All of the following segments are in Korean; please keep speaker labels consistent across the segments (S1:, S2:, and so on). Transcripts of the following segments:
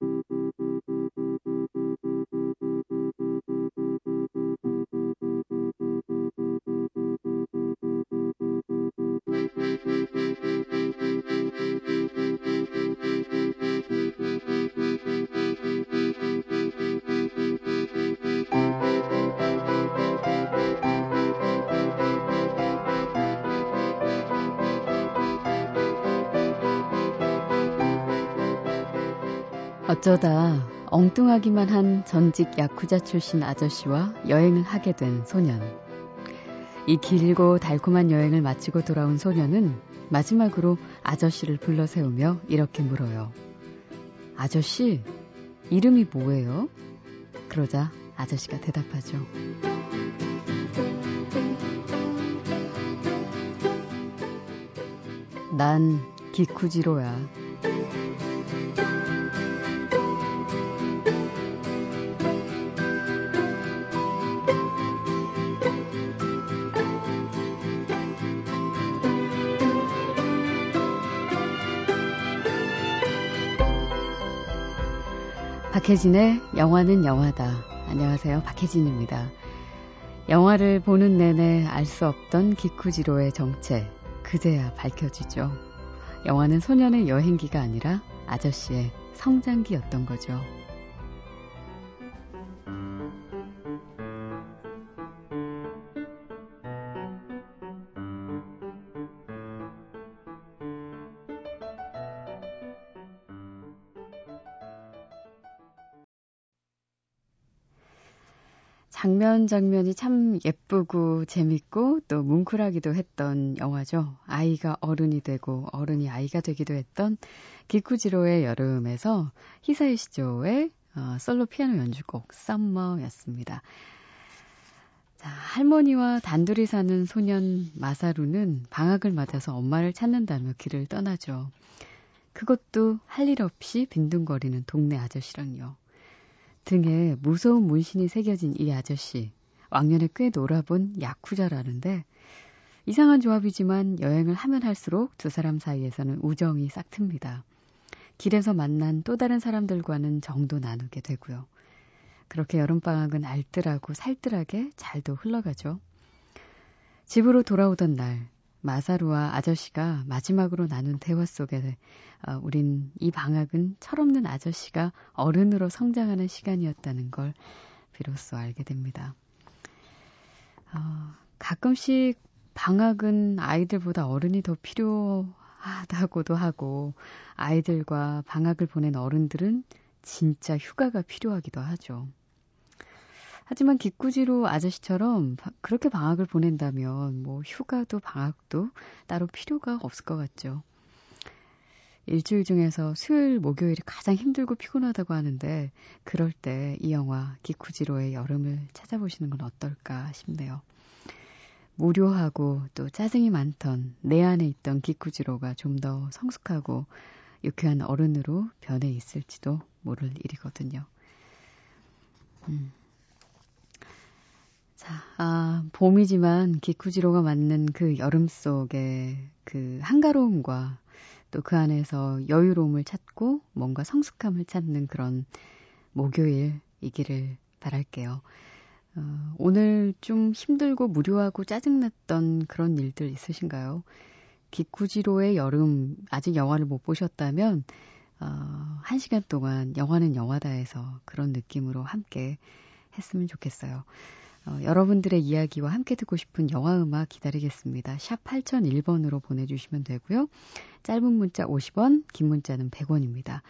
S1: Thank you. 어쩌다 엉뚱하기만 한 전직 야쿠자 출신 아저씨와 여행을 하게 된 소년. 이 길고 달콤한 여행을 마치고 돌아온 소년은 마지막으로 아저씨를 불러 세우며 이렇게 물어요. 아저씨, 이름이 뭐예요? 그러자 아저씨가 대답하죠. 난 기쿠지로야. 박혜진의 영화는 영화다. 안녕하세요. 박혜진입니다. 영화를 보는 내내 알 수 없던 기쿠지로의 정체, 그제야 밝혀지죠. 영화는 소년의 여행기가 아니라 아저씨의 성장기였던 거죠. 장면 장면이 참 예쁘고 재밌고 또 뭉클하기도 했던 영화죠. 아이가 어른이 되고 어른이 아이가 되기도 했던 기쿠지로의 여름에서 히사이 시조의 어, 솔로 피아노 연주곡 썸머였습니다. 자, 할머니와 단둘이 사는 소년 마사루는 방학을 맞아서 엄마를 찾는다며 길을 떠나죠. 그것도 할 일 없이 빈둥거리는 동네 아저씨랑요. 등에 무서운 문신이 새겨진 이 아저씨. 왕년에 꽤 놀아본 야쿠자라는데 이상한 조합이지만 여행을 하면 할수록 두 사람 사이에서는 우정이 싹틉니다. 길에서 만난 또 다른 사람들과는 정도 나누게 되고요. 그렇게 여름방학은 알뜰하고 살뜰하게 잘도 흘러가죠. 집으로 돌아오던 날, 마사루와 아저씨가 마지막으로 나눈 대화 속에 어, 우린 이 방학은 철없는 아저씨가 어른으로 성장하는 시간이었다는 걸 비로소 알게 됩니다. 어, 가끔씩 방학은 아이들보다 어른이 더 필요하다고도 하고 아이들과 방학을 보낸 어른들은 진짜 휴가가 필요하기도 하죠. 하지만 기꾸지로 아저씨처럼 그렇게 방학을 보낸다면 뭐 휴가도 방학도 따로 필요가 없을 것 같죠. 일주일 중에서 수요일, 목요일이 가장 힘들고 피곤하다고 하는데 그럴 때 이 영화 기쿠지로의 여름을 찾아보시는 건 어떨까 싶네요. 무료하고 또 짜증이 많던 내 안에 있던 기쿠지로가 좀 더 성숙하고 유쾌한 어른으로 변해 있을지도 모를 일이거든요. 음. 자, 아, 봄이지만 기쿠지로가 맞는 그 여름 속의 그 한가로움과 또 그 안에서 여유로움을 찾고 뭔가 성숙함을 찾는 그런 목요일이기를 바랄게요. 어, 오늘 좀 힘들고 무료하고 짜증났던 그런 일들 있으신가요? 기쿠지로의 여름, 아직 영화를 못 보셨다면, 어, 한 시간 동안 영화는 영화다에서 그런 느낌으로 함께 했으면 좋겠어요. 어, 여러분들의 이야기와 함께 듣고 싶은 영화 음악 기다리겠습니다. 샵 8001번으로 보내주시면 되고요. 짧은 문자 50원, 긴 문자는 100원입니다.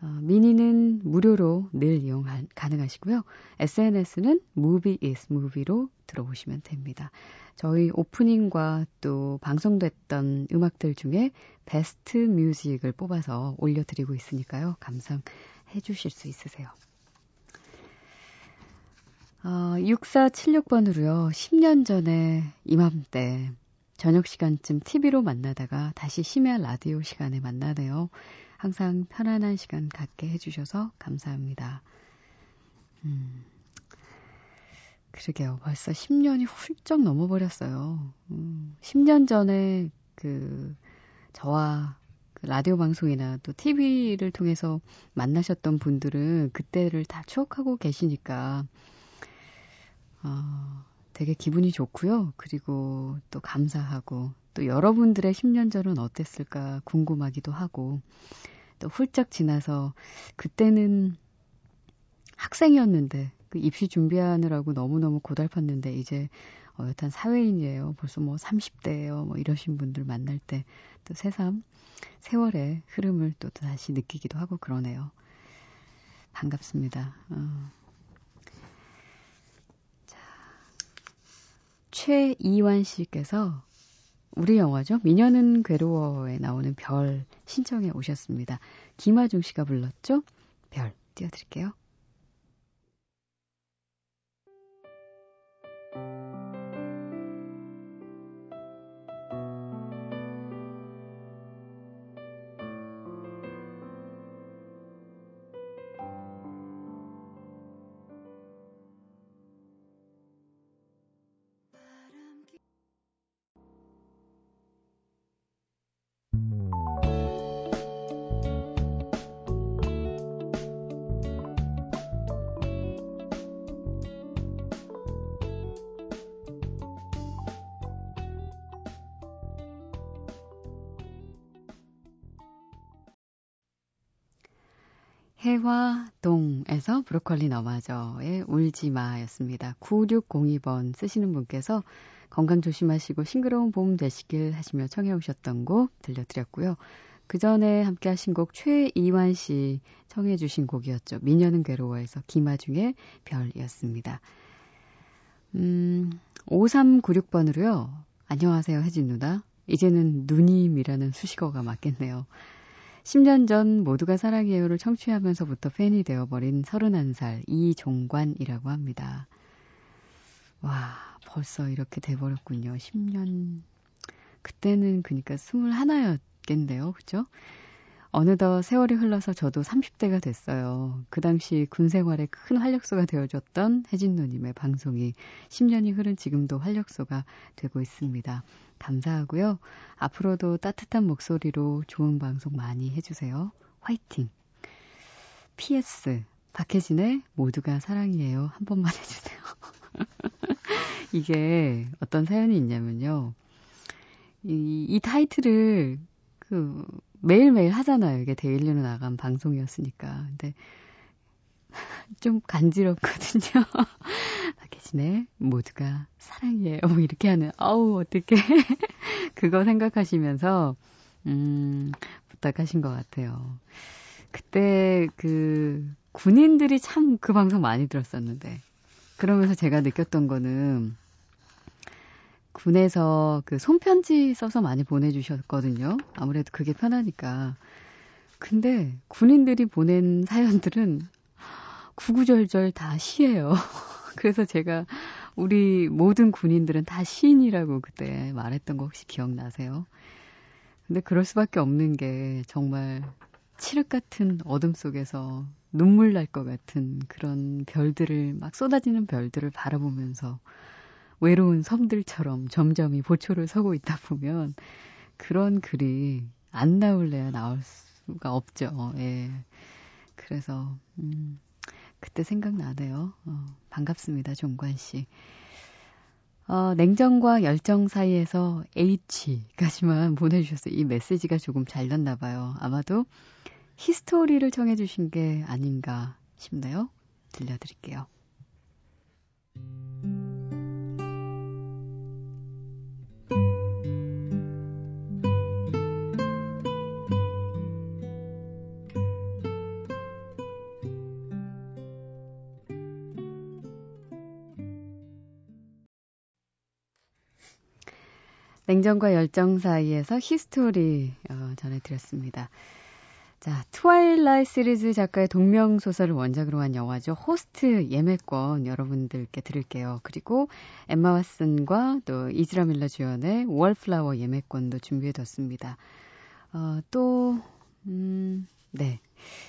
S1: 어, 미니는 무료로 늘 이용 가능하시고요. SNS는 movie is movie로 들어보시면 됩니다. 저희 오프닝과 또 방송됐던 음악들 중에 베스트 뮤직을 뽑아서 올려드리고 있으니까요. 감상해 주실 수 있으세요. 어, 6476번으로요. 10년 전에 이맘때 저녁 시간쯤 TV로 만나다가 다시 심야 라디오 시간에 만나네요. 항상 편안한 시간 갖게 해주셔서 감사합니다. 음, 그러게요. 벌써 10년이 훌쩍 넘어버렸어요. 음, 10년 전에 그, 저와 그 라디오 방송이나 또 TV를 통해서 만나셨던 분들은 그때를 다 추억하고 계시니까, 어, 되게 기분이 좋고요. 그리고 또 감사하고, 또 여러분들의 10년 전은 어땠을까 궁금하기도 하고, 또 훌쩍 지나서 그때는 학생이었는데 그 입시 준비하느라고 너무너무 고달팠는데 이제 어엿한 사회인이에요. 벌써 뭐 30대예요. 뭐 이러신 분들 만날 때 또 새삼 세월의 흐름을 또 다시 느끼기도 하고 그러네요. 반갑습니다. 어. 최이완 씨께서 우리 영화죠. 미녀는 괴로워에 나오는 별 신청해 오셨습니다. 김하중 씨가 불렀죠? 별 띄워드릴게요. 해화동에서 브로콜리 너마저의 울지마였습니다. 9602번 쓰시는 분께서 건강 조심하시고 싱그러운 봄 되시길 하시며 청해 오셨던 곡 들려드렸고요. 그 전에 함께 하신 곡 최이완 씨 청해 주신 곡이었죠. 미녀는 괴로워에서 김아중의 별이었습니다. 음, 5396번으로요. 안녕하세요, 혜진 누나. 이제는 누님이라는 수식어가 맞겠네요. 10년 전 모두가 사랑해요를 청취하면서부터 팬이 되어버린 31살 이종관이라고 합니다. 와, 벌써 이렇게 돼버렸군요. 10년. 그때는 그니까 21였겠네요. 그죠? 어느덧 세월이 흘러서 저도 30대가 됐어요. 그 당시 군 생활에 큰 활력소가 되어줬던 혜진 누님의 방송이 10년이 흐른 지금도 활력소가 되고 있습니다. 감사하고요. 앞으로도 따뜻한 목소리로 좋은 방송 많이 해주세요. 화이팅! PS, 박혜진의 모두가 사랑이에요. 한 번만 해주세요. 이게 어떤 사연이 있냐면요. 이, 이 타이틀을 그 매일매일 하잖아요. 이게 daily로 나간 방송이었으니까. 근데 좀 간지럽거든요. 박혜진의 모두가 사랑이에요. 뭐 이렇게 하는, 아우, 어떻게. 그거 생각하시면서, 음, 부탁하신 것 같아요. 그때 그 군인들이 참 그 방송 많이 들었었는데. 그러면서 제가 느꼈던 거는, 군에서 그 손편지 써서 많이 보내주셨거든요. 아무래도 그게 편하니까. 근데 군인들이 보낸 사연들은 구구절절 다 시예요. 그래서 제가 우리 모든 군인들은 다 시인이라고 그때 말했던 거 혹시 기억나세요? 근데 그럴 수밖에 없는 게 정말 칠흑 같은 어둠 속에서 눈물 날 것 같은 그런 별들을 막 쏟아지는 별들을 바라보면서 외로운 섬들처럼 점점이 보초를 서고 있다 보면 그런 글이 안 나올래야 나올 수가 없죠. 예. 그래서 음, 그때 생각나네요. 어, 반갑습니다, 종관 씨. 어, 냉정과 열정 사이에서 H까지만 보내주셨어요. 이 메시지가 조금 잘렸나 봐요. 아마도 히스토리를 청해주신 게 아닌가 싶네요. 들려드릴게요. 냉정과 열정 사이에서 History 어, 전해드렸습니다. 자, Twilight 시리즈 작가의 동명 소설을 원작으로 한 영화죠. 호스트 예매권 여러분들께 드릴게요. 그리고 엠마 왓슨과 또 에즈라 밀러 주연의 Wallflower 예매권도 준비해뒀습니다. 어, 또 음, 네.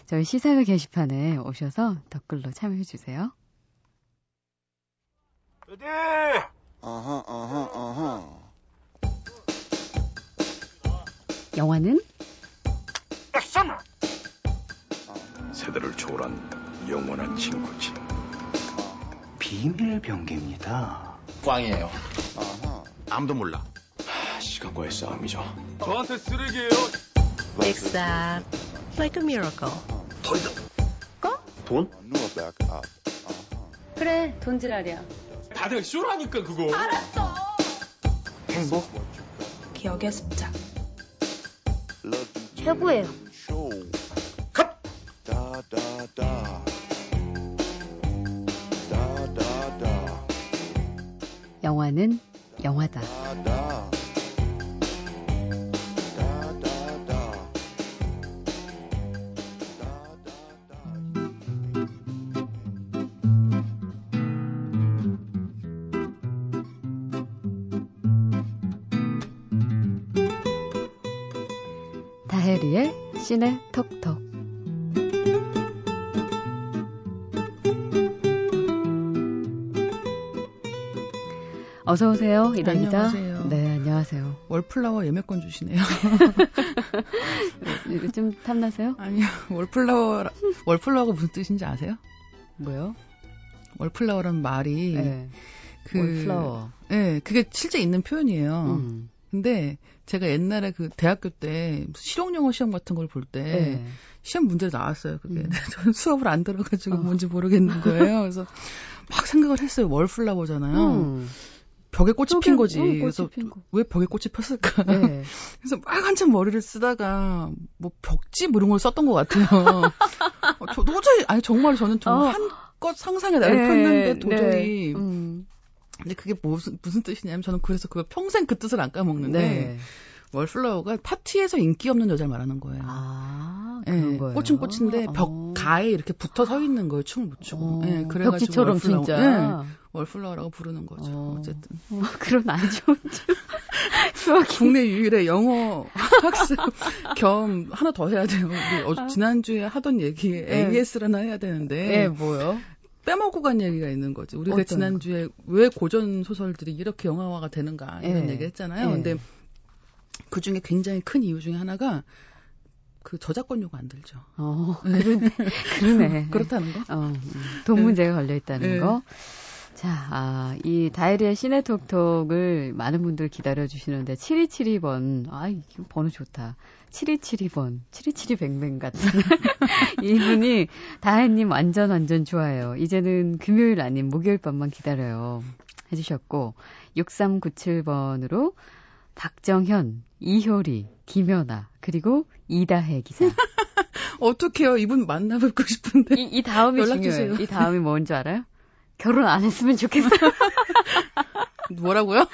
S1: 저희 시사회 게시판에 오셔서 댓글로 참여해 주세요. 어디? 어허, 어허, 어허. 영화는!
S2: 세대를 초월한 영원한 친구지.
S3: 비밀 병기입니다.
S4: 꽝이에요.
S2: 아무도 몰라. 시간과의 싸움이죠.
S5: 저한테 쓰레기예요.
S6: Except like a miracle.
S3: 돈?
S1: 그래, 돈지랄이야.
S5: 다들 쇼라니까 그거.
S3: 행복?
S6: 기억의 습작.
S7: 최
S1: 시네 톡톡. 어서 오세요, 이래입니다.
S8: 안녕하세요.
S1: 네, 안녕하세요.
S8: 월플라워 예매권 주시네요.
S1: 좀 탐나세요?
S8: 아니요, 월플라워, 월플라워가 무슨 뜻인지 아세요?
S1: 뭐요?
S8: 월플라워라는 말이,
S1: 네.
S8: 그,
S1: 월플라워.
S8: 네, 그게 실제 있는 표현이에요.
S1: 음.
S8: 근데 제가 옛날에 그 대학교 때 실용영어 시험 같은 걸 볼때
S1: 네.
S8: 시험 문제로 나왔어요. 그게
S1: 음.
S8: 저는 수업을 안 들어가지고
S1: 어.
S8: 뭔지 모르겠는 거예요. 그래서 막 생각을 했어요. 월플라워잖아요.
S1: 음.
S8: 벽에 꽃이 핀 거지.
S1: 응, 꽃이
S8: 그래서
S1: 핀 거.
S8: 왜 벽에 꽃이 폈을까?
S1: 네.
S8: 그래서 막 한참 머리를 쓰다가 뭐 벽지 뭐 이런 걸 썼던 것 같아요. 어, 저 도저히 아니 정말 저는 좀
S1: 어.
S8: 한껏 상상에 나를
S1: 네,
S8: 폈는데 도저히
S1: 네. 음.
S8: 근데 그게 무슨 무슨 뜻이냐면 저는 그래서 그걸 평생 그 뜻을 안 까먹는데
S1: 네.
S8: 월플라워가 파티에서 인기 없는 여자를 말하는 거예요.
S1: 아,
S8: 예,
S1: 그런 거예요.
S8: 꽃은 꽃인데 벽
S1: 어.
S8: 가에 이렇게 붙어 서 있는 거예요. 춤을 못 추고.
S1: 어,
S8: 예, 그래가지고
S1: 벽지처럼
S8: 월플라워.
S1: 진짜.
S8: 예, 월플라워라고 부르는 거죠.
S1: 어.
S8: 어. 쨌든
S1: 어, 그런 안 좋은 추억이.
S8: 국내 유일의 영어 학습 겸 하나 더 해야 돼요. 우리 어, 지난주에 하던 얘기
S1: 아. 네.
S8: AS를 하나 해야 되는데
S1: 네, 뭐요?
S8: 빼먹고 간 얘기가 있는 거지. 우리가
S1: 어떤
S8: 지난주에 왜 고전 소설들이 이렇게 영화화가 되는가 이런
S1: 네.
S8: 얘기 했잖아요.
S1: 네.
S8: 근데 그 중에 굉장히 큰 이유 중에 하나가 그 저작권료가 안 들죠.
S1: 어, 그러네. 그러네.
S8: 그렇다는 거?
S1: 어, 음, 돈 문제가 걸려 있다는
S8: 네.
S1: 거. 자, 아, 이 다이리의 시네톡톡을 많은 분들 기다려 주시는데 7272번. 아, 이 번호 좋다. 7272번. 7272뱅뱅 같은. 이분이 다혜님 완전 완전 좋아요. 이제는 금요일 아닌 목요일 밤만 기다려요. 해주셨고 6397번으로 박정현, 이효리, 김연아 그리고 이다혜 기사.
S8: 어떡해요. 이분 만나뵙고 싶은데.
S1: 이, 이 다음이 중요해요. 이 다음이 뭔지 알아요? 결혼 안 했으면 좋겠어요.
S8: 뭐라고요?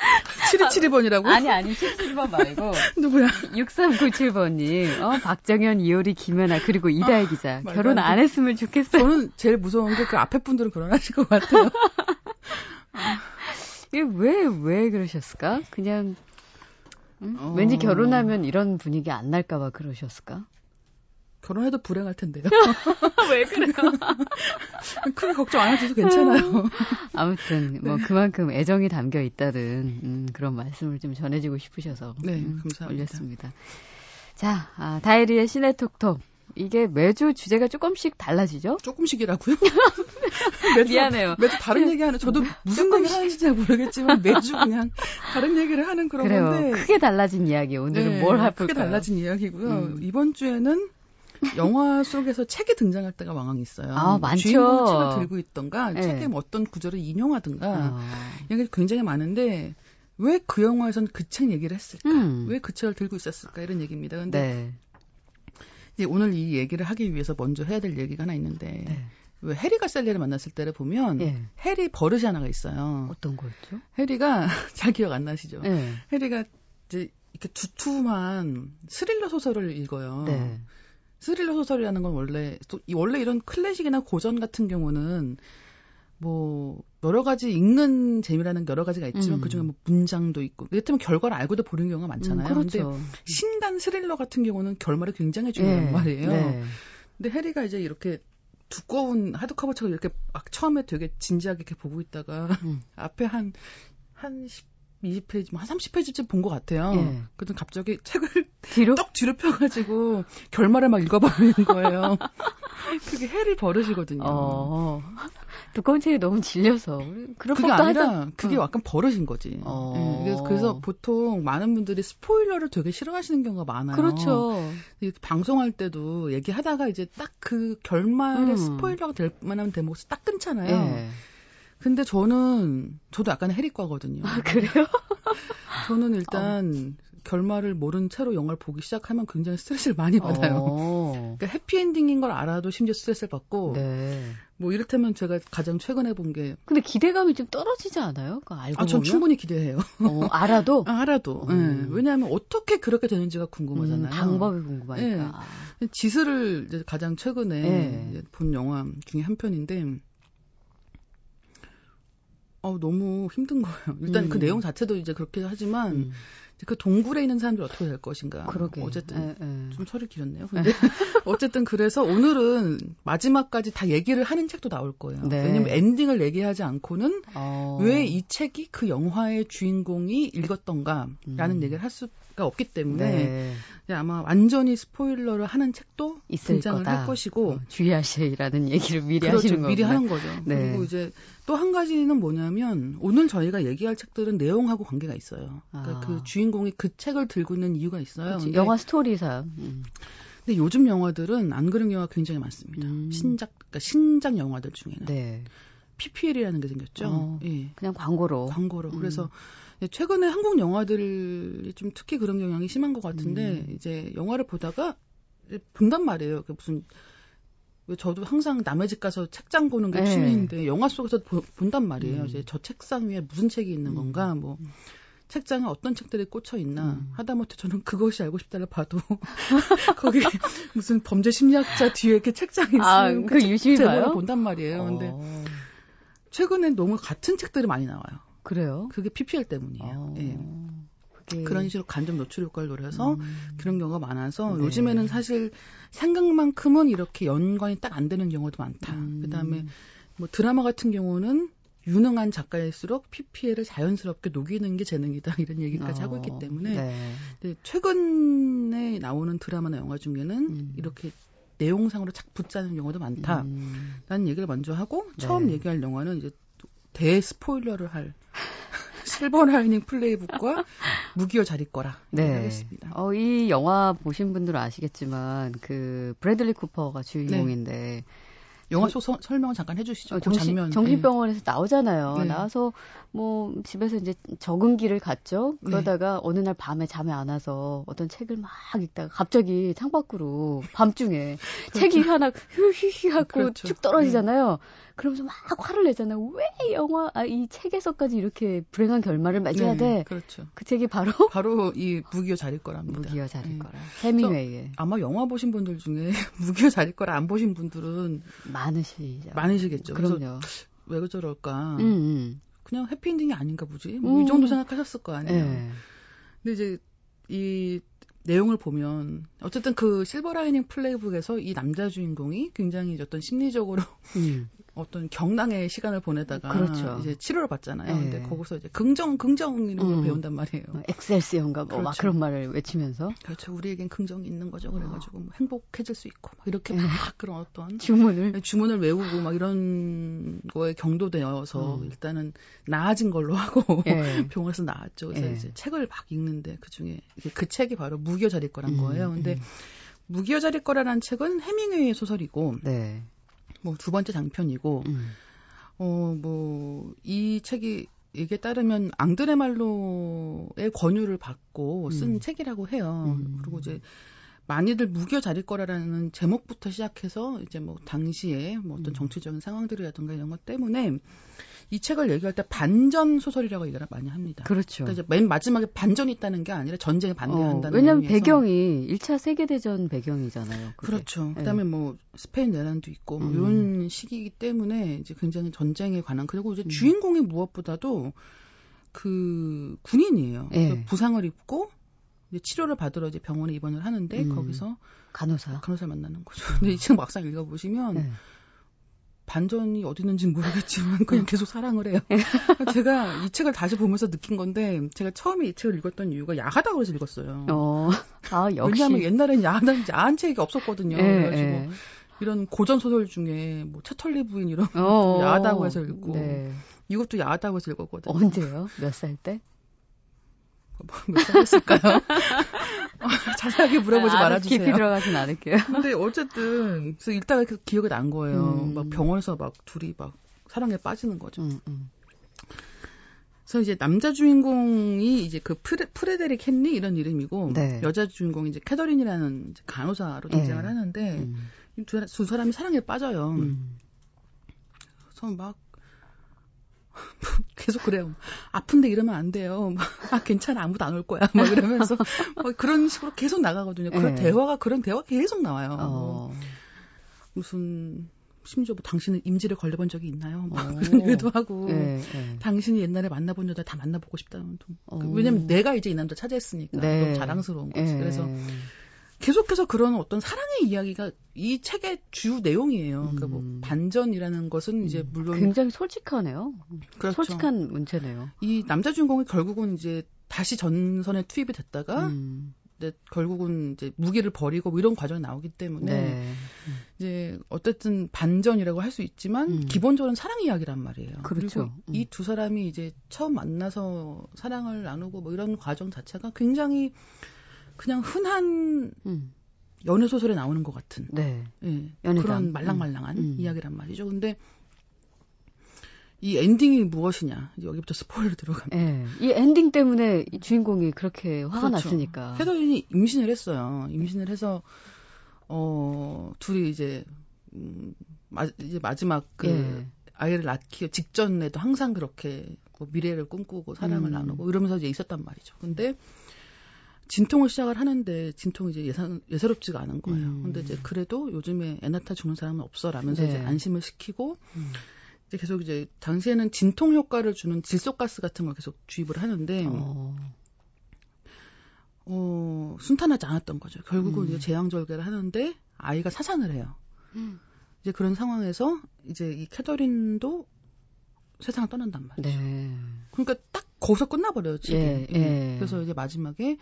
S8: 7272번이라고?
S1: 아니, 아니, 77번 말고.
S8: 누구야?
S1: 6397번님, 어, 박정현, 이효리, 김연아, 그리고 이다혜 기자.
S8: 말도
S1: 결혼
S8: 안.
S1: 했으면 좋겠어요.
S8: 저는 제일 무서운 게 그 앞에 분들은 결혼하실 것 같아요.
S1: 이게 왜, 왜 그러셨을까? 그냥, 음?
S8: 어.
S1: 왠지 결혼하면 이런 분위기 안 날까봐 그러셨을까?
S8: 결혼해도 불행할 텐데요.
S1: 왜 그래요?
S8: 크게 걱정 안 하셔도 괜찮아요.
S1: 아무튼, 뭐, 그만큼 애정이 담겨 있다는, 음, 그런 말씀을 좀 전해주고 싶으셔서.
S8: 네,
S1: 음,
S8: 감사합니다.
S1: 올렸습니다. 자, 아, 다이리의 시네톡톡. 이게 매주 주제가 조금씩 달라지죠?
S8: 조금씩이라고요? 매주,
S1: 미안해요.
S8: 매주 다른 얘기 하는, 저도 무슨 얘기를 하는지 잘 모르겠지만 매주 그냥 다른 얘기를 하는 그런
S1: 그래요.
S8: 건데.
S1: 크게 달라진 이야기. 오늘은
S8: 네,
S1: 뭘 해볼까요?
S8: 크게 달라진 이야기고요.
S1: 음.
S8: 이번 주에는 영화 속에서 책이 등장할 때가 왕왕 있어요.
S1: 아, 많죠.
S8: 주인공이 책을 들고 있던가,
S1: 네.
S8: 책의 뭐 어떤 구절을 인용하든가,
S1: 아,
S8: 이게 굉장히 많은데, 왜 그 영화에선 그 책 얘기를 했을까?
S1: 음.
S8: 왜그 책을 들고 있었을까? 이런 얘기입니다. 근데
S1: 네.
S8: 이제 오늘 이 얘기를 하기 위해서 먼저 해야 될 얘기가 하나 있는데,
S1: 네.
S8: 왜 해리가 셀리를 만났을 때를 보면,
S1: 예.
S8: 해리 버릇이 하나가 있어요.
S1: 어떤 거였죠?
S8: 해리가, 잘 기억 안 나시죠?
S1: 네.
S8: 해리가 이제 이렇게 두툼한 스릴러 소설을 읽어요.
S1: 네.
S8: 스릴러 소설이라는 건 원래 원래 이런 클래식이나 고전 같은 경우는 뭐 여러 가지 읽는 재미라는 게 여러 가지가 있지만
S1: 음.
S8: 그중에 뭐 문장도 있고 이를테면 결과를 알고도 보는 경우가 많잖아요.
S1: 음, 그렇죠.
S8: 근데 신간 스릴러 같은 경우는 결말이 굉장히 중요한
S1: 예,
S8: 말이에요.
S1: 네.
S8: 근데 해리가 이제 이렇게 두꺼운 하드커버책을 이렇게 막 처음에 되게 진지하게 이렇게 보고 있다가
S1: 음.
S8: 앞에 한, 한 20페이지, 뭐한 30페이지쯤 본 것 같아요.
S1: 예.
S8: 그래서 갑자기 책을
S1: 뒤로?
S8: 떡 뒤로 펴가지고 결말을 막 읽어버리는 거예요. 그게 해를 버릇이거든요.
S1: 어. 두꺼운 책이 너무 질려서. 그런
S8: 그게 아니라
S1: 하자.
S8: 그게
S1: 어.
S8: 약간 버릇인 거지.
S1: 어.
S8: 예, 그래서, 그래서 보통 많은 분들이 스포일러를 되게 싫어하시는 경우가 많아요.
S1: 그렇죠.
S8: 이 방송할 때도 얘기하다가 이제 딱 그 결말에
S1: 음.
S8: 스포일러가 될 만한 대목을 딱 끊잖아요.
S1: 예.
S8: 근데 저는 저도 약간 해리과거든요.
S1: 아, 그래요?
S8: 저는 일단 결말을 모른 채로 영화를 보기 시작하면 굉장히 스트레스를 많이 받아요.
S1: 어.
S8: 그러니까 해피엔딩인 걸 알아도 심지어 스트레스를 받고
S1: 네.
S8: 뭐 이를테면 제가 가장 최근에 본 게
S1: 근데 기대감이 좀 떨어지지 않아요? 그거 알고
S8: 아, 전
S1: 보면?
S8: 충분히 기대해요.
S1: 어, 알아도?
S8: 아, 알아도.
S1: 음.
S8: 예. 왜냐하면 어떻게 그렇게 되는지가 궁금하잖아요.
S1: 음, 방법이 궁금하니까.
S8: 지스를 이제 가장 최근에
S1: 네.
S8: 이제 본 영화 중에 한 편인데, 어, 너무 힘든 거예요. 일단 그
S1: 음.
S8: 내용 자체도 이제 그렇게 하지만,
S1: 음,
S8: 그 동굴에 있는 사람들이 어떻게 될 것인가.
S1: 그러게.
S8: 어쨌든
S1: 예, 예.
S8: 좀 철이 길었네요. 근데 어쨌든 그래서 오늘은 마지막까지 다 얘기를 하는 책도 나올 거예요.
S1: 네.
S8: 왜냐면 엔딩을 얘기하지 않고는
S1: 어.
S8: 왜이 책이 그 영화의 주인공이 읽었던가라는
S1: 음.
S8: 얘기를 할 수 가 없기 때문에
S1: 네.
S8: 아마 완전히 스포일러를 하는 책도
S1: 있을
S8: 등장을
S1: 거다.
S8: 할 것이고
S1: 어, 주의하시라는 얘기를 미리
S8: 그렇죠.
S1: 하시는 거구나.
S8: 미리 하는 거죠.
S1: 네.
S8: 그리고 이제 또 한 가지는 뭐냐면 오늘 저희가 얘기할 책들은 내용하고 관계가 있어요. 그러니까
S1: 아.
S8: 그 주인공이 그 책을 들고 있는 이유가 있어요.
S1: 영화 스토리상. 음.
S8: 근데 요즘 영화들은 안 그런 영화가 굉장히 많습니다.
S1: 음.
S8: 신작 그러니까 신작 영화들 중에는
S1: 네.
S8: PPL이라는 게 생겼죠.
S1: 어.
S8: 예.
S1: 그냥 광고로.
S8: 광고로.
S1: 음.
S8: 그래서 최근에 한국 영화들이 좀 특히 그런 경향이 심한 것 같은데
S1: 음.
S8: 이제 영화를 보다가 본단 말이에요. 그 무슨 왜 저도 항상 남의 집 가서 책장 보는 게
S1: 네.
S8: 취미인데 영화 속에서 보, 본단 말이에요.
S1: 음.
S8: 이제 저 책상 위에 무슨 책이 있는
S1: 음.
S8: 건가, 뭐 책장에 어떤 책들이 꽂혀 있나.
S1: 음.
S8: 하다못해 저는 그것이 알고 싶다를 봐도 거기 무슨 범죄 심리학자 뒤에 이렇게 책장이 있으면
S1: 아, 그
S8: 책-
S1: 유심히 봐요?
S8: 본단 말이에요. 근데
S1: 어.
S8: 최근에 너무 같은 책들이 많이 나와요.
S1: 그래요?
S8: 그게 PPL 때문이에요.
S1: 어.
S8: 예.
S1: 그게
S8: 그런 식으로 간접 노출 효과를 노려서
S1: 음.
S8: 그런 경우가 많아서
S1: 네.
S8: 요즘에는 사실 생각만큼은 이렇게 연관이 딱 안 되는 경우도 많다.
S1: 음.
S8: 그다음에 뭐 드라마 같은 경우는 유능한 작가일수록 PPL을 자연스럽게 녹이는 게 재능이다 이런 얘기까지 하고 있기
S1: 어,
S8: 때문에
S1: 네.
S8: 근데 최근에 나오는 드라마나 영화 중에는
S1: 음.
S8: 이렇게 내용상으로 착 붙자는 경우도 많다라는
S1: 음.
S8: 얘기를 먼저 하고
S1: 네.
S8: 처음 얘기할 영화는 이제 대 스포일러를 할 실버 라이닝 플레이북과 무기여 자리 거라
S1: 네.
S8: 하겠습니다.
S1: 어, 이 영화 보신 분들은 아시겠지만 그 브래들리 쿠퍼가 주인공인데
S8: 영화 속 서- 설명을 잠깐 해주시죠.
S1: 어,
S8: 그
S1: 정신,
S8: 장면.
S1: 정신병원에서 나오잖아요.
S8: 네.
S1: 나와서 뭐 집에서 이제 적응기를 갔죠.
S8: 네.
S1: 그러다가 어느 날 밤에 잠에 안 와서 어떤 책을 막 읽다가 갑자기 창밖으로 밤중에 책이 하나 휴휴휴 하고
S8: 그렇죠.
S1: 쭉 떨어지잖아요. 그러면서 막 화를 내잖아요. 왜 영화 아, 이 책에서까지 이렇게 불행한 결말을 맞아야
S8: 네,
S1: 돼?
S8: 그렇죠.
S1: 그 책이 바로
S8: 바로 이 무기여 자리 거랍니다.
S1: 무기여 자릴
S8: 네.
S1: 거라. 해밍웨이의
S8: 아마 영화 보신 분들 중에 무기여 자리 거라 안 보신 분들은
S1: 많으시죠.
S8: 많으시겠죠.
S1: 그럼요.
S8: 왜 저럴까?
S1: 음, 음.
S8: 그냥 해피엔딩이 아닌가 보지. 뭐이
S1: 음.
S8: 정도 생각하셨을 거 아니에요.
S1: 네.
S8: 근데 이제 이 내용을 보면 어쨌든 그 실버 라이닝 플레이북에서 이 남자 주인공이 굉장히 어떤 심리적으로
S1: 음.
S8: 어떤 경랑의 시간을 보내다가
S1: 그렇죠.
S8: 이제 치료를 받잖아요.
S1: 네.
S8: 근데 거기서 이제 긍정 긍정 이런 걸
S1: 음.
S8: 배운단 말이에요.
S1: 뭐 엑셀시언가 뭐막
S8: 그렇죠.
S1: 그런 말을 외치면서
S8: 그렇죠. 우리에겐 긍정이 있는 거죠. 그래가지고 뭐 행복해질 수 있고 막 이렇게
S1: 네.
S8: 막 그런 어떤
S1: 주문을
S8: 주문을 외우고 막 이런 거에 경도되어서
S1: 음.
S8: 일단은 나아진 걸로 하고
S1: 예.
S8: 병원에서 나왔죠. 그래서
S1: 예.
S8: 이제 책을 막 읽는데 그 중에 그 책이 바로 무기여 자릴 거란
S1: 음,
S8: 거예요. 근데
S1: 음.
S8: 무기여 자릴 거라는 책은 해밍웨이의 소설이고
S1: 네.
S8: 뭐 두 번째 장편이고
S1: 음.
S8: 어뭐 이 책이 이게 따르면 앙드레 말로의 권유를 받고 쓴
S1: 음.
S8: 책이라고 해요.
S1: 음.
S8: 그리고 이제 많이들 무기여 자릴 거라는 제목부터 시작해서 이제 뭐 당시에 뭐 어떤
S1: 음.
S8: 정치적인 상황들이라든가 이런 것 때문에 이 책을 얘기할 때 반전 소설이라고 얘기를 많이 합니다.
S1: 그렇죠.
S8: 그러니까 이제 맨 마지막에 반전이 있다는 게 아니라 전쟁에
S1: 어,
S8: 반대한다는
S1: 왜냐면
S8: 의미에서.
S1: 배경이 1차 세계대전 배경이잖아요. 그게.
S8: 그렇죠.
S1: 예.
S8: 그다음에 뭐 스페인 내란도 있고 뭐
S1: 음.
S8: 이런 시기이기 때문에 이제 굉장히 전쟁에 관한 그리고 이제
S1: 음.
S8: 주인공이 무엇보다도 그 군인이에요.
S1: 예.
S8: 그래서 부상을 입고 이제 치료를 받으러 이제 병원에 입원을 하는데
S1: 음.
S8: 거기서
S1: 간호사.
S8: 간호사를 만나는 거죠. 근데 이책 막상 읽어보시면
S1: 네.
S8: 반전이 어디 있는지 모르겠지만 그냥 계속 사랑을 해요. 제가 이 책을 다시 보면서 느낀 건데 제가 처음에 이 책을 읽었던 이유가 야하다고 해서 읽었어요.
S1: 어, 아, 역시.
S8: 왜냐하면 옛날엔 야한, 야한 책이 없었거든요.
S1: 예,
S8: 그래가지고
S1: 예.
S8: 이런 고전 소설 중에 뭐 차털리 부인 이런
S1: 어,
S8: 야하다고 해서 읽고
S1: 네.
S8: 이것도 야하다고 해서 읽었거든요.
S1: 언제요? 몇 살 때?
S8: 했을까요? 어, 자세하게 물어보지
S1: 아,
S8: 말아주세요.
S1: 깊이 들어가진 않을게요.
S8: 근데 어쨌든 그래서 읽다가 그 기억이 난 거예요.
S1: 음.
S8: 막 병원에서 막 둘이 막 사랑에 빠지는 거죠.
S1: 음, 음.
S8: 그래서 이제 남자 주인공이 이제 그 프레, 프레데릭 헨리 이런 이름이고
S1: 네.
S8: 여자 주인공이 이제 캐더린이라는 이제 간호사로 등장을
S1: 네.
S8: 하는데
S1: 음,
S8: 이 두, 두 사람이 사랑에 빠져요.
S1: 음.
S8: 그래서 막 계속 그래요. 아픈데 이러면 안 돼요. 막, 아 괜찮아 아무도 안 올 거야. 막 이러면서 막 그런 식으로 계속 나가거든요. 그런
S1: 네.
S8: 대화가 그런 대화 가 계속 나와요.
S1: 어.
S8: 무슨 심지어 뭐 당신은 임지를 걸려본 적이 있나요? 막
S1: 오.
S8: 그런 얘기도 하고
S1: 네, 네.
S8: 당신이 옛날에 만나본 여자 다 만나보고 싶다는 좀
S1: 어.
S8: 그 왜냐면 내가 이제 이 남자 차지했으니까
S1: 네.
S8: 너무 자랑스러운 거지.
S1: 예.
S8: 그래서 계속해서 그런 어떤 사랑의 이야기가 이 책의 주 내용이에요. 그러니까 뭐
S1: 음.
S8: 반전이라는 것은 이제 물론
S1: 굉장히 솔직하네요.
S8: 그렇죠.
S1: 솔직한 문체네요.
S8: 이 남자 주인공이 결국은 이제 다시 전선에 투입이 됐다가
S1: 음.
S8: 근데 결국은 이제 무기를 버리고 뭐 이런 과정이 나오기 때문에
S1: 네.
S8: 이제 어쨌든 반전이라고 할 수 있지만
S1: 음.
S8: 기본적으로는 사랑 이야기란 말이에요.
S1: 그렇죠.
S8: 그리고 이
S1: 음.
S8: 두 사람이 이제 처음 만나서 사랑을 나누고 뭐 이런 과정 자체가 굉장히 그냥 흔한
S1: 음.
S8: 연애 소설에 나오는 것 같은
S1: 네.
S8: 예. 그런 말랑말랑한
S1: 음. 음.
S8: 이야기란 말이죠. 근데 이 엔딩이 무엇이냐 여기부터 스포일러 들어갑니다.
S1: 예. 이 엔딩 때문에 이 주인공이 그렇게 화가
S8: 그렇죠.
S1: 났으니까.
S8: 캐더린이 임신을 했어요. 임신을 해서 어 둘이 이제 음, 마, 이제 마지막 그
S1: 예.
S8: 아이를 낳기 직전에도 항상 그렇게 뭐 미래를 꿈꾸고 사랑을
S1: 음.
S8: 나누고 이러면서 이제 있었단 말이죠. 근데 진통을 시작을 하는데 진통이 이제 예상, 예사롭지가 않은 거예요.
S1: 음.
S8: 근데 이제 그래도 요즘에 애 낳다 죽는 사람은 없어 라면서
S1: 네.
S8: 이제 안심을 시키고
S1: 음.
S8: 이제 계속 이제 당시에는 진통 효과를 주는 질소가스 같은 걸 계속 주입을 하는데
S1: 어.
S8: 어, 순탄하지 않았던 거죠. 결국은
S1: 음.
S8: 이제 제왕절개를 하는데 아이가 사산을 해요.
S1: 음.
S8: 이제 그런 상황에서 이제 이 캐더린도 세상을 떠난단 말이에요.
S1: 네.
S8: 그러니까 딱 거기서 끝나버려요, 지금.
S1: 예, 예.
S8: 그래서 이제 마지막에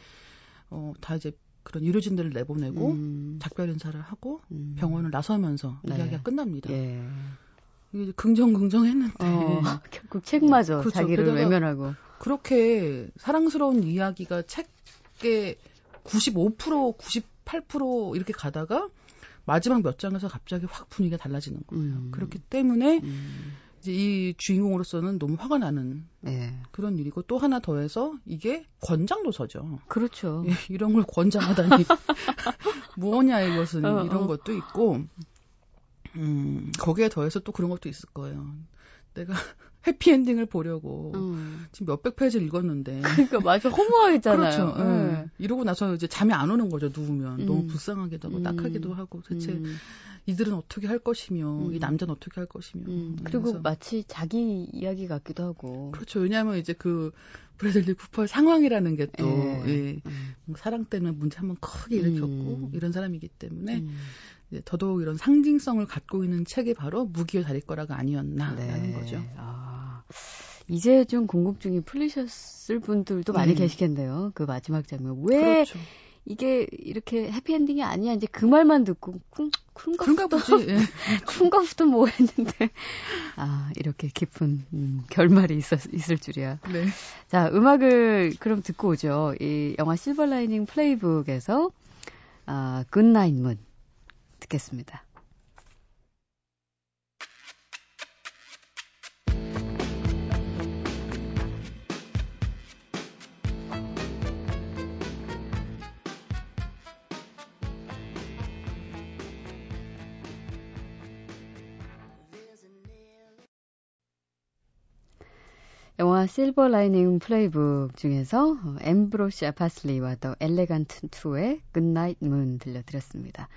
S8: 어, 다 이제 그런 의료진들을 내보내고
S1: 음.
S8: 작별 인사를 하고
S1: 음.
S8: 병원을 나서면서
S1: 네.
S8: 이야기가 끝납니다.
S1: 예.
S8: 이게 이제 긍정 긍정 했는데
S1: 어, 결국 책마저
S8: 그렇죠.
S1: 자기를 외면하고.
S8: 그렇게 사랑스러운 이야기가 책의 95% 98% 이렇게 가다가 마지막 몇 장에서 갑자기 확 분위기가 달라지는 거예요.
S1: 음.
S8: 그렇기 때문에
S1: 음.
S8: 이 주인공으로서는 너무 화가 나는
S1: 네.
S8: 그런 일이고 또 하나 더해서 이게 권장 도서죠.
S1: 그렇죠.
S8: 예, 이런 걸 권장하다니 뭐냐 이것은
S1: 어,
S8: 이런
S1: 어.
S8: 것도 있고 음 거기에 더해서 또 그런 것도 있을 거예요. 내가 해피엔딩을 보려고
S1: 음.
S8: 지금 몇백 페이지를 읽었는데
S1: 그러니까 맞아 허무하잖아요.
S8: 그렇죠. 예. 이러고 나서 이제 잠이 안 오는 거죠 누우면
S1: 음.
S8: 너무 불쌍하기도 하고
S1: 음.
S8: 딱하기도 하고 대체
S1: 음.
S8: 이들은 어떻게 할 것이며
S1: 음.
S8: 이 남자는 어떻게 할 것이며
S1: 음, 그리고
S8: 그래서
S1: 마치 자기 이야기 같기도 하고.
S8: 그렇죠 왜냐하면 이제 그 브래들리 쿠퍼의 상황이라는 게또
S1: 예.
S8: 예.
S1: 음.
S8: 뭐 사랑 때문에 문제 한번 크게 일으켰고
S1: 음.
S8: 이런 사람이기 때문에
S1: 음.
S8: 이제 더더욱 이런 상징성을 갖고 있는 책이 바로 무기의 다리거라가 아니었나라는 거죠.
S1: 아, 이제 좀 궁금증이 풀리셨을 분들도 많이
S8: 음.
S1: 계시겠네요. 그 마지막 장면. 왜
S8: 그렇죠.
S1: 이게 이렇게 해피엔딩이 아니야? 이제 그 말만 듣고 쿵, 쿵가
S8: 보지. 예.
S1: 쿵가부터 뭐 했는데. 아, 이렇게 깊은 음, 결말이 있었, 있을 줄이야.
S8: 네.
S1: 자, 음악을 그럼 듣고 오죠. 이 영화 실버 라이닝 플레이북에서 아, Goodnight Moon 듣겠습니다. 영화 Silver Lining Playbook 중에서 어, 엠브로시아 파슬리와 The Elegant Too의 Goodnight Moon 들려드렸습니다.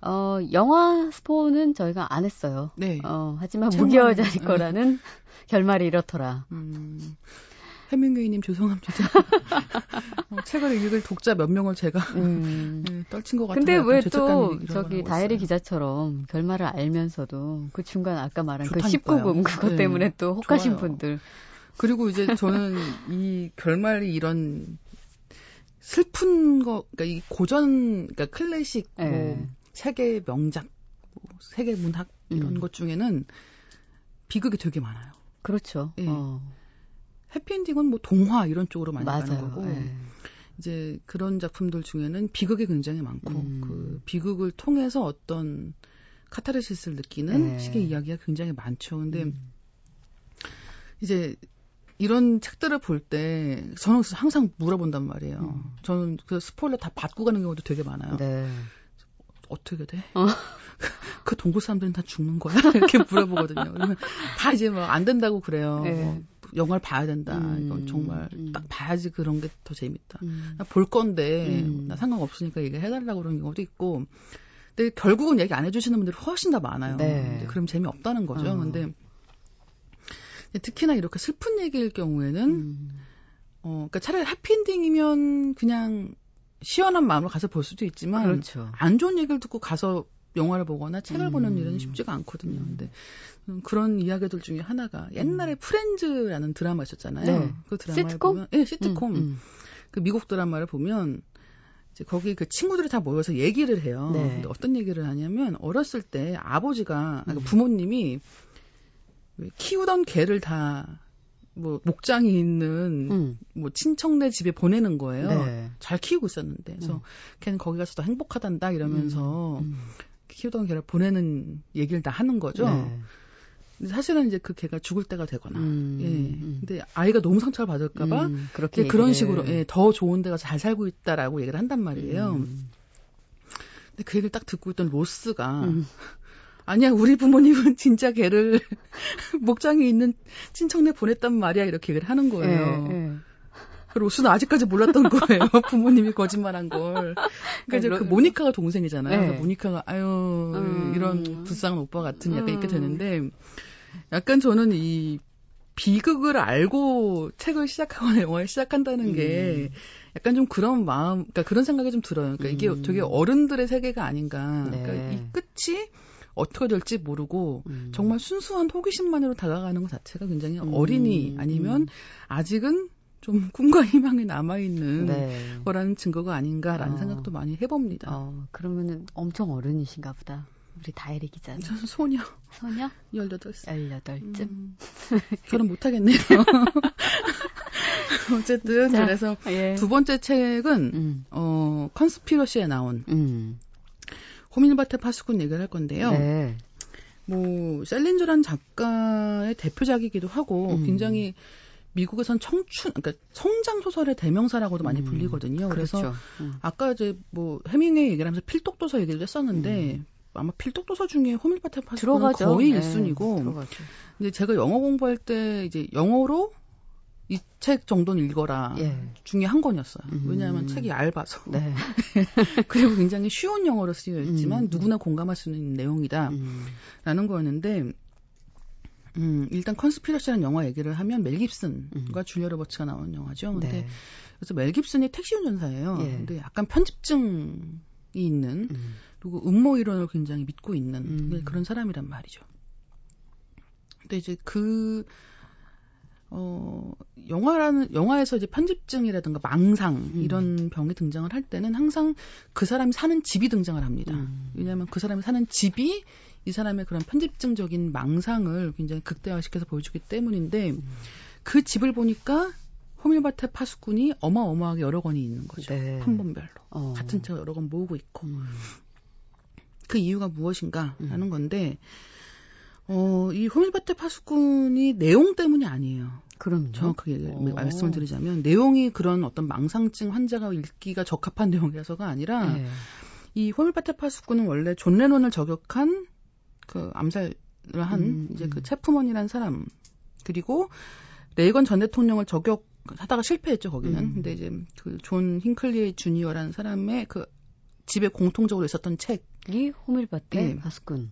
S1: 어, 영화 스포는 저희가 안 했어요.
S8: 네.
S1: 어, 하지만 무기여자일
S8: 네.
S1: 거라는 결말이 이렇더라.
S8: 음, 해밍웨이님 죄송합니다. 어, 책을 읽을 독자 몇 명을 제가
S1: 음.
S8: 네, 떨친 것 같아요.
S1: 근데 왜 또 저기 다이리. 기자처럼 결말을 알면서도 그 중간 아까 말한 그
S8: 좋다니까요.
S1: 19금 그것
S8: 네.
S1: 때문에 또 혹하신
S8: 좋아요.
S1: 분들.
S8: 그리고 이제 저는 이 결말이 이런 슬픈 거, 그러니까 이 고전, 그러니까 클래식, 뭐
S1: 네.
S8: 세계 명작, 뭐 세계 문학 이런
S1: 음.
S8: 것 중에는 비극이 되게 많아요.
S1: 그렇죠.
S8: 예.
S1: 어,
S8: 해피엔딩은 뭐 동화 이런 쪽으로 많이 가는
S1: 맞아요.
S8: 거고
S1: 예.
S8: 이제 그런 작품들 중에는 비극이 굉장히 많고
S1: 음.
S8: 그 비극을 통해서 어떤 카타르시스를 느끼는
S1: 네.
S8: 식의 이야기가 굉장히 많죠. 근데
S1: 음.
S8: 이제 이런 책들을 볼 때 저는 항상 물어본단 말이에요.
S1: 음.
S8: 저는 그 스포일러 다 받고 가는 경우도 되게 많아요.
S1: 네.
S8: 어떻게 돼?
S1: 어.
S8: 그 동굴 사람들은 다 죽는 거야? 이렇게 물어보거든요. 그러면 다 이제 뭐안 된다고 그래요.
S1: 네.
S8: 뭐 영화를 봐야 된다.
S1: 음.
S8: 이건 정말
S1: 음.
S8: 딱 봐야지 그런 게 더 재밌다.
S1: 음.
S8: 나볼 건데
S1: 음.
S8: 나 상관없으니까 얘기해달라고 그러는 경우도 있고 근데 결국은 얘기 안 해주시는 분들이 훨씬 더 많아요.
S1: 네.
S8: 그럼 재미없다는 거죠.
S1: 어.
S8: 근데 특히나 이렇게 슬픈 얘기일 경우에는
S1: 음.
S8: 어, 그러니까 차라리 해피엔딩이면 그냥 시원한 마음으로 가서 볼 수도 있지만
S1: 그렇죠.
S8: 안 좋은 얘기를 듣고 가서 영화를 보거나 책을
S1: 음.
S8: 보는 일은 쉽지가 않거든요. 근데 음, 그런 이야기들 중에 하나가 옛날에 프렌즈라는 드라마 있었잖아요.
S1: 네.
S8: 그 드라마를
S1: 시트콤?
S8: 보면 예, 시트콤.
S1: 음, 음.
S8: 그 미국 드라마를 보면 이제 거기 그 친구들이 다 모여서 얘기를 해요.
S1: 네.
S8: 근데 어떤 얘기를 하냐면 어렸을 때 아버지가
S1: 음.
S8: 부모님이 왜 키우던 개를 다 뭐 목장이 있는
S1: 음.
S8: 뭐 친척네 집에 보내는 거예요.
S1: 네.
S8: 잘 키우고 있었는데 그래서
S1: 음.
S8: 걔는 거기 가서 더 행복하단다 이러면서
S1: 음.
S8: 키우던 개를 보내는 얘기를 다 하는 거죠.
S1: 네.
S8: 근데 사실은 이제 그 개가 죽을 때가 되거나
S1: 음.
S8: 예.
S1: 음.
S8: 근데 아이가 너무 상처를 받을까봐
S1: 음, 그렇게
S8: 그런 식으로 예, 더 좋은 데가 잘 살고 있다라고 얘기를 한단 말이에요.
S1: 음.
S8: 근데 그 얘기를 딱 듣고 있던 로스가
S1: 음.
S8: 아니야 우리 부모님은 진짜 걔를 목장에 있는 친척네 보냈단 말이야 이렇게 얘기를 하는 거예요.
S1: 예, 예.
S8: 그 로스는 아직까지 몰랐던 거예요. 부모님이 거짓말한 걸. 그러니까 이제
S1: 로-
S8: 그 모니카가 동생이잖아요.
S1: 네.
S8: 그래서 모니카가 아유
S1: 음.
S8: 이런 불쌍한 오빠 같은 약간 이렇게
S1: 음.
S8: 되는데 약간 저는 이 비극을 알고 책을 시작하거나 영화를 시작한다는 게
S1: 음.
S8: 약간 좀 그런 마음, 그러니까 그런 생각이 좀 들어요. 그러니까 이게
S1: 음.
S8: 되게 어른들의 세계가 아닌가.
S1: 네.
S8: 그러니까 이 끝이 어떻게 될지 모르고
S1: 음.
S8: 정말 순수한 호기심만으로 다가가는 것 자체가 굉장히
S1: 음.
S8: 어린이 아니면
S1: 음.
S8: 아직은 좀 꿈과 희망이 남아있는
S1: 네.
S8: 거라는 증거가 아닌가라는
S1: 어.
S8: 생각도 많이 해봅니다.
S1: 어, 그러면은 엄청 어른이신가 보다. 우리 다이리 기자는.
S8: 저는 소녀
S1: 소녀?
S8: 18살.
S1: 18쯤?
S8: 음, 결혼 못하겠네요. 어쨌든
S1: 자,
S8: 그래서
S1: 예.
S8: 두 번째 책은
S1: 음.
S8: 어 컨스피러시에 나온
S1: 음.
S8: 호밀바테 파스꾼 얘기를 할 건데요.
S1: 네.
S8: 뭐 셀린저란 작가의 대표작이기도 하고
S1: 음.
S8: 굉장히 미국에선 청춘 그러니까 성장 소설의 대명사라고도 많이
S1: 음.
S8: 불리거든요. 그래서
S1: 그렇죠. 음.
S8: 아까 이제 뭐 해밍웨이 얘기를 하면서 필독도서 얘기를 했었는데 아마 필독도서 중에 호밀바테 파스꾼은
S1: 들어가죠.
S8: 거의
S1: 네,
S8: 1순위고
S1: 들어가죠.
S8: 이제 제가 영어 공부할 때 이제 영어로 이 책 정도는 읽어라
S1: 예.
S8: 중에 한 권이었어요.
S1: 음.
S8: 왜냐하면 책이 얇아서
S1: 네.
S8: 그리고 굉장히 쉬운 영어로 쓰여 있지만
S1: 음.
S8: 누구나 공감할 수 있는 내용이다라는
S1: 음.
S8: 거였는데 음, 일단 컨스피러시라는 영화 얘기를 하면 멜 깁슨과
S1: 음.
S8: 줄리아 로버츠가 나온 영화죠. 근데
S1: 네.
S8: 그래서 멜 깁슨이 택시 운전사예요.
S1: 예.
S8: 근데 약간 편집증이 있는
S1: 음.
S8: 그리고 음모 이론을 굉장히 믿고 있는
S1: 음.
S8: 네, 그런 사람이란 말이죠. 근데 이제 그, 어, 영화라는, 영화에서 이제 편집증이라든가 망상,
S1: 음.
S8: 이런 병이 등장을 할 때는 항상 그 사람이 사는 집이 등장을 합니다.
S1: 음.
S8: 왜냐하면 그 사람이 사는 집이 이 사람의 그런 편집증적인 망상을 굉장히 극대화시켜서 보여주기 때문인데
S1: 음.
S8: 그 집을 보니까 호밀바테 파수꾼이 어마어마하게 여러 권이 있는 거죠.
S1: 네.
S8: 판본별로.
S1: 어.
S8: 같은 책을 여러 권 모으고 있고.
S1: 음.
S8: 그 이유가 무엇인가
S1: 음.
S8: 하는 건데, 어, 이 호밀밭의 파수꾼이 내용 때문이 아니에요.
S1: 그럼요.
S8: 정확하게 얘기-
S1: 어.
S8: 말씀을 드리자면, 내용이 그런 어떤 망상증 환자가 읽기가 적합한 내용이라서가 아니라,
S1: 예.
S8: 이 호밀밭의 파수꾼은 원래 존 레논을 저격한 그 암살을 한
S1: 음,
S8: 이제
S1: 음.
S8: 그 체프먼이라는 사람, 그리고 레이건 전 대통령을 저격하다가 실패했죠, 거기는.
S1: 음.
S8: 근데 이제 그 존 힝클리 주니어라는 사람의 그 집에 공통적으로 있었던 책,
S1: 이 호밀밭의
S8: 네.
S1: 파수꾼.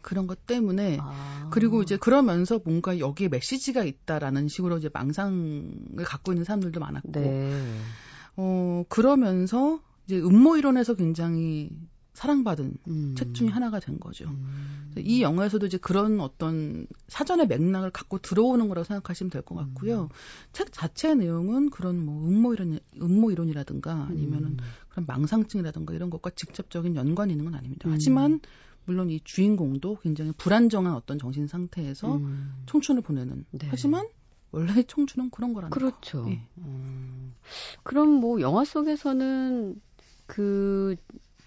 S8: 그런 것 때문에
S1: 아.
S8: 그리고 이제 그러면서 뭔가 여기에 메시지가 있다라는 식으로 이제 망상을 갖고 있는 사람들도 많았고,
S1: 네.
S8: 어, 그러면서 이제 음모 이론에서 굉장히 사랑받은
S1: 음.
S8: 책 중에 하나가 된 거죠.
S1: 음.
S8: 이 영화에서도 이제 그런 어떤 사전의 맥락을 갖고 들어오는 거라고 생각하시면 될 것 같고요.
S1: 음.
S8: 책 자체의 내용은 그런 뭐 음모 이론, 음모 이론이라든가 아니면은
S1: 음.
S8: 그런 망상증이라든가 이런 것과 직접적인 연관이 있는 건 아닙니다.
S1: 음.
S8: 하지만 물론 이 주인공도 굉장히 불안정한 어떤 정신 상태에서
S1: 음.
S8: 청춘을 보내는.
S1: 네.
S8: 하지만 원래 청춘은 그런 거라는 거.
S1: 그렇죠.
S8: 예.
S1: 음. 그럼 뭐 영화 속에서는 그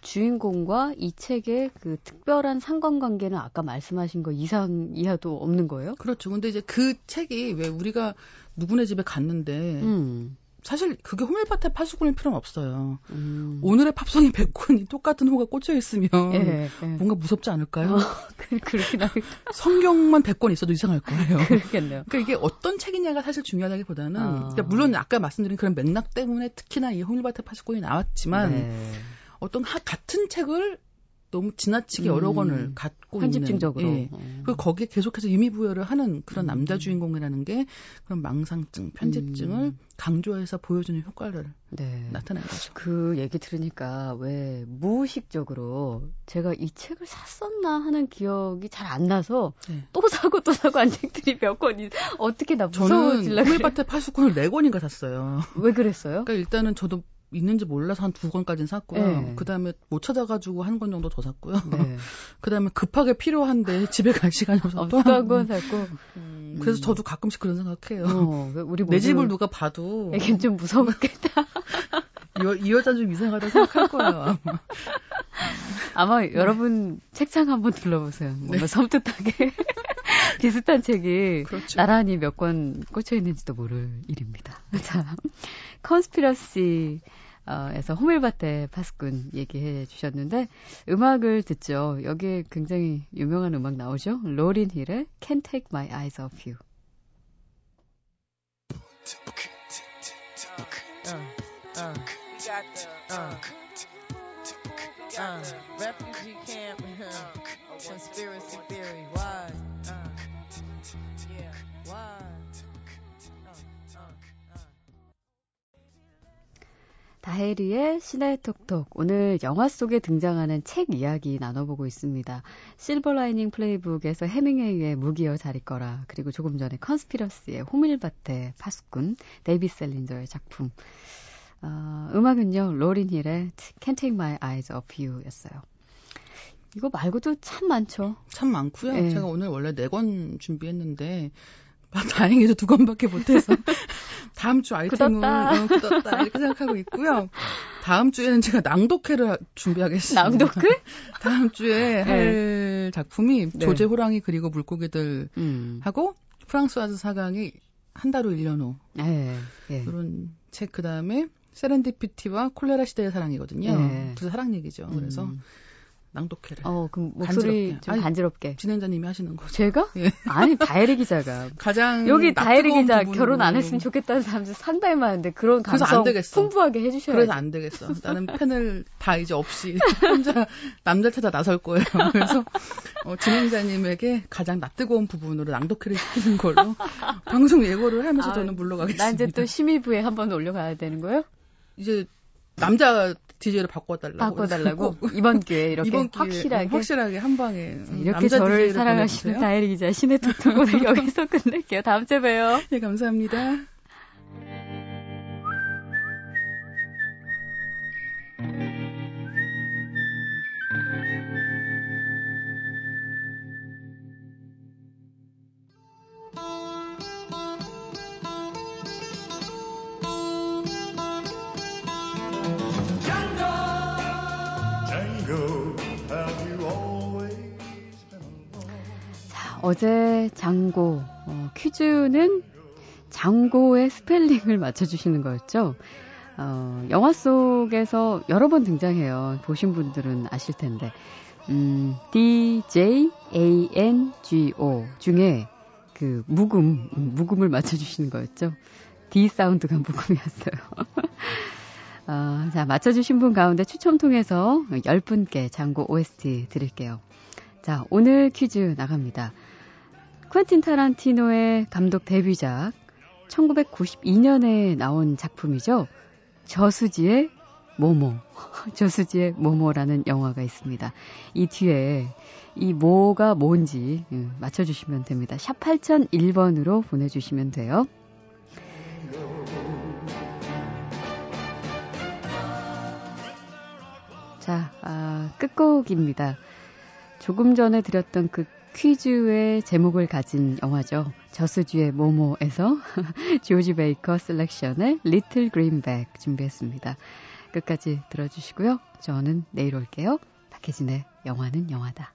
S1: 주인공과 이 책의 그 특별한 상관관계는 아까 말씀하신 거 이상 이하도 없는 거예요?
S8: 그렇죠. 근데 이제 그 책이 왜 우리가 누구네 집에 갔는데
S1: 음.
S8: 사실 그게 호밀밭에 파수꾼일 필요는 없어요.
S1: 음.
S8: 오늘의 팝송이 100권이 똑같은 호가 꽂혀 있으면
S1: 예, 예.
S8: 뭔가 무섭지 않을까요?
S1: 어, 그, 그렇긴 하겠,
S8: 성경만 100권 있어도 이상할 거예요.
S1: 그렇겠네요.
S8: 그러니까 이게 어떤 책이냐가 사실 중요하다기보다는
S1: 아.
S8: 그러니까 물론 아까 말씀드린 그런 맥락 때문에 특히나 이 호밀밭의 파수꾼이 나왔지만
S1: 네.
S8: 어떤 하, 같은 책을 너무 지나치게
S1: 음.
S8: 여러 권을 갖고
S1: 편집증적으로.
S8: 있는 예.
S1: 어.
S8: 그리고 거기에 계속해서 의미 부여를 하는 그런
S1: 음.
S8: 남자 주인공이라는 게 그런 망상증, 편집증을
S1: 음.
S8: 강조해서 보여주는 효과를
S1: 네.
S8: 나타낸 거죠.
S1: 그 얘기 들으니까 왜 무의식적으로 제가 이 책을 샀었나 하는 기억이 잘 안 나서
S8: 네.
S1: 또 사고 또 사고 한 책들이 몇 권이 어떻게 나
S8: 저는
S1: 무서워질라 그래.
S8: 호밀밭의 파수꾼을 네 권인가 샀어요.
S1: 왜 그랬어요?
S8: 그러니까 일단은 저도 있는지 몰라서 한 두 권까지는 샀고요.
S1: 네.
S8: 그 다음에 못 찾아가지고 한 권 정도 더 샀고요.
S1: 네.
S8: 그 다음에 급하게 필요한데 집에 갈 시간이 없어서 또
S1: 또한 한권
S8: 권.
S1: 샀고.
S8: 음, 그래서 저도 가끔씩 그런 생각해요.
S1: 어, 왜 우리
S8: 내 집을 누가 봐도
S1: 애긴 좀 무서웠겠다.
S8: 이, 여- 이 여자 좀 이상하다 생각할 거예요. 아마.
S1: 아마 여러분 책장 한번 둘러보세요. 뭔가 섬뜩하게 비슷한 책이
S8: 그렇죠.
S1: 나란히 몇 권 꽂혀 있는지도 모를 일입니다. 자, 컨스피러시 에서 호밀밭의 파스꾼 얘기해 주셨는데 음악을 듣죠. 여기에 굉장히 유명한 음악 나오죠. 로린 힐의 Can't Take My Eyes Off You.
S3: uh, uh, uh?
S1: 다혜리의 시네 talk talk. 오늘 영화 속에 등장하는 책 이야기 나눠보고 있습니다. Silver Lining Playbook에서 헤밍웨이의 무기여 잘 있거라. 그리고 조금 전에 Conspiracy의 호밀밭의 파수꾼 J.D. 샐린저의 작품. 어, 음악은요, 로린 힐의 Can't Take My Eyes Off You 였어요. 이거 말고도 참 많죠.
S8: 참 많고요.
S1: 네.
S8: 제가 오늘 원래 네 권 준비했는데 아, 다행히도 두 권밖에 못해서 다음 주 아이템은
S1: 굳었다.
S8: 어, 굳었다 이렇게 생각하고 있고요. 다음 주에는 제가 낭독회를 하- 준비하겠습니다.
S1: 낭독회?
S8: 다음 주에 할 작품이
S1: 네.
S8: 조제 호랑이 그리고 물고기들
S1: 음.
S8: 하고 프랑스와즈 사강이 한달 후 1년 후
S1: 예, 예.
S8: 그런 책 그다음에 세렌디피티와 콜레라 시대의 사랑이거든요.
S1: 네.
S8: 두 사랑 얘기죠. 그래서
S1: 음.
S8: 낭독회를
S1: 어, 그럼 목소리
S8: 간지럽게.
S1: 좀
S8: 아니,
S1: 간지럽게.
S8: 진행자님이 하시는 거죠.
S1: 제가?
S8: 예.
S1: 아니, 다혜리 기자가.
S8: 가장
S1: 여기 다혜리 기자
S8: 부분으로.
S1: 결혼 안 했으면 좋겠다는 사람들 상당히 많은데 그런 감성. 풍부하게 해 주셔야
S8: 그래서 안 되겠어. 나는 팬을 다 이제 없이 혼자 남자 찾아 나설 거예요. 그래서 어, 진행자님에게 가장 낯뜨거운 부분으로 낭독회를 시키는 걸로 방송 예고를 하면서
S1: 아,
S8: 저는 물러가겠습니다.
S1: 나 이제 또 심의부에 한번 올려가야 되는 거예요?
S8: 이제 남자 DJ를 바꿔달라고.
S1: 바꿔달라고
S8: 꼭
S1: 이번 기회에 이렇게
S8: 이번 기회에
S1: 확실하게
S8: 확실하게 한 방에 음,
S1: 이렇게
S8: 남자
S1: 저를 사랑하시는. 다혜리 기자 신의 오늘 여기서 끝낼게요. 다음 주에 봬요.
S8: 네 감사합니다.
S1: 어제 장고 어, 퀴즈는 장고의 스펠링을 맞춰주시는 거였죠. 어, 영화 속에서 여러 번 등장해요. 보신 분들은 아실 텐데. 음, D, J, A, N, G, O 중에 그 묵음, 음, 묵음을 맞춰주시는 거였죠. D 사운드가 묵음이었어요. 어, 자, 맞춰주신 분 가운데 추첨 통해서 10분께 장고 OST 드릴게요. 자, 오늘 퀴즈 나갑니다. 퀸틴 타란티노의 감독 데뷔작 1992년에 나온 작품이죠. 저수지의 모모. 저수지의 모모라는 영화가 있습니다. 이 뒤에 이 뭐가 뭔지 음, 맞춰주시면 됩니다. 샵 8001번으로 보내주시면 돼요. 자, 아, 끝곡입니다. 조금 전에 드렸던 그 퀴즈의 제목을 가진 영화죠. 저수지의 모모에서 조지 베이커 셀렉션의 Little Green Bag 준비했습니다. 끝까지 들어주시고요. 저는 내일 올게요. 박혜진의 영화는 영화다.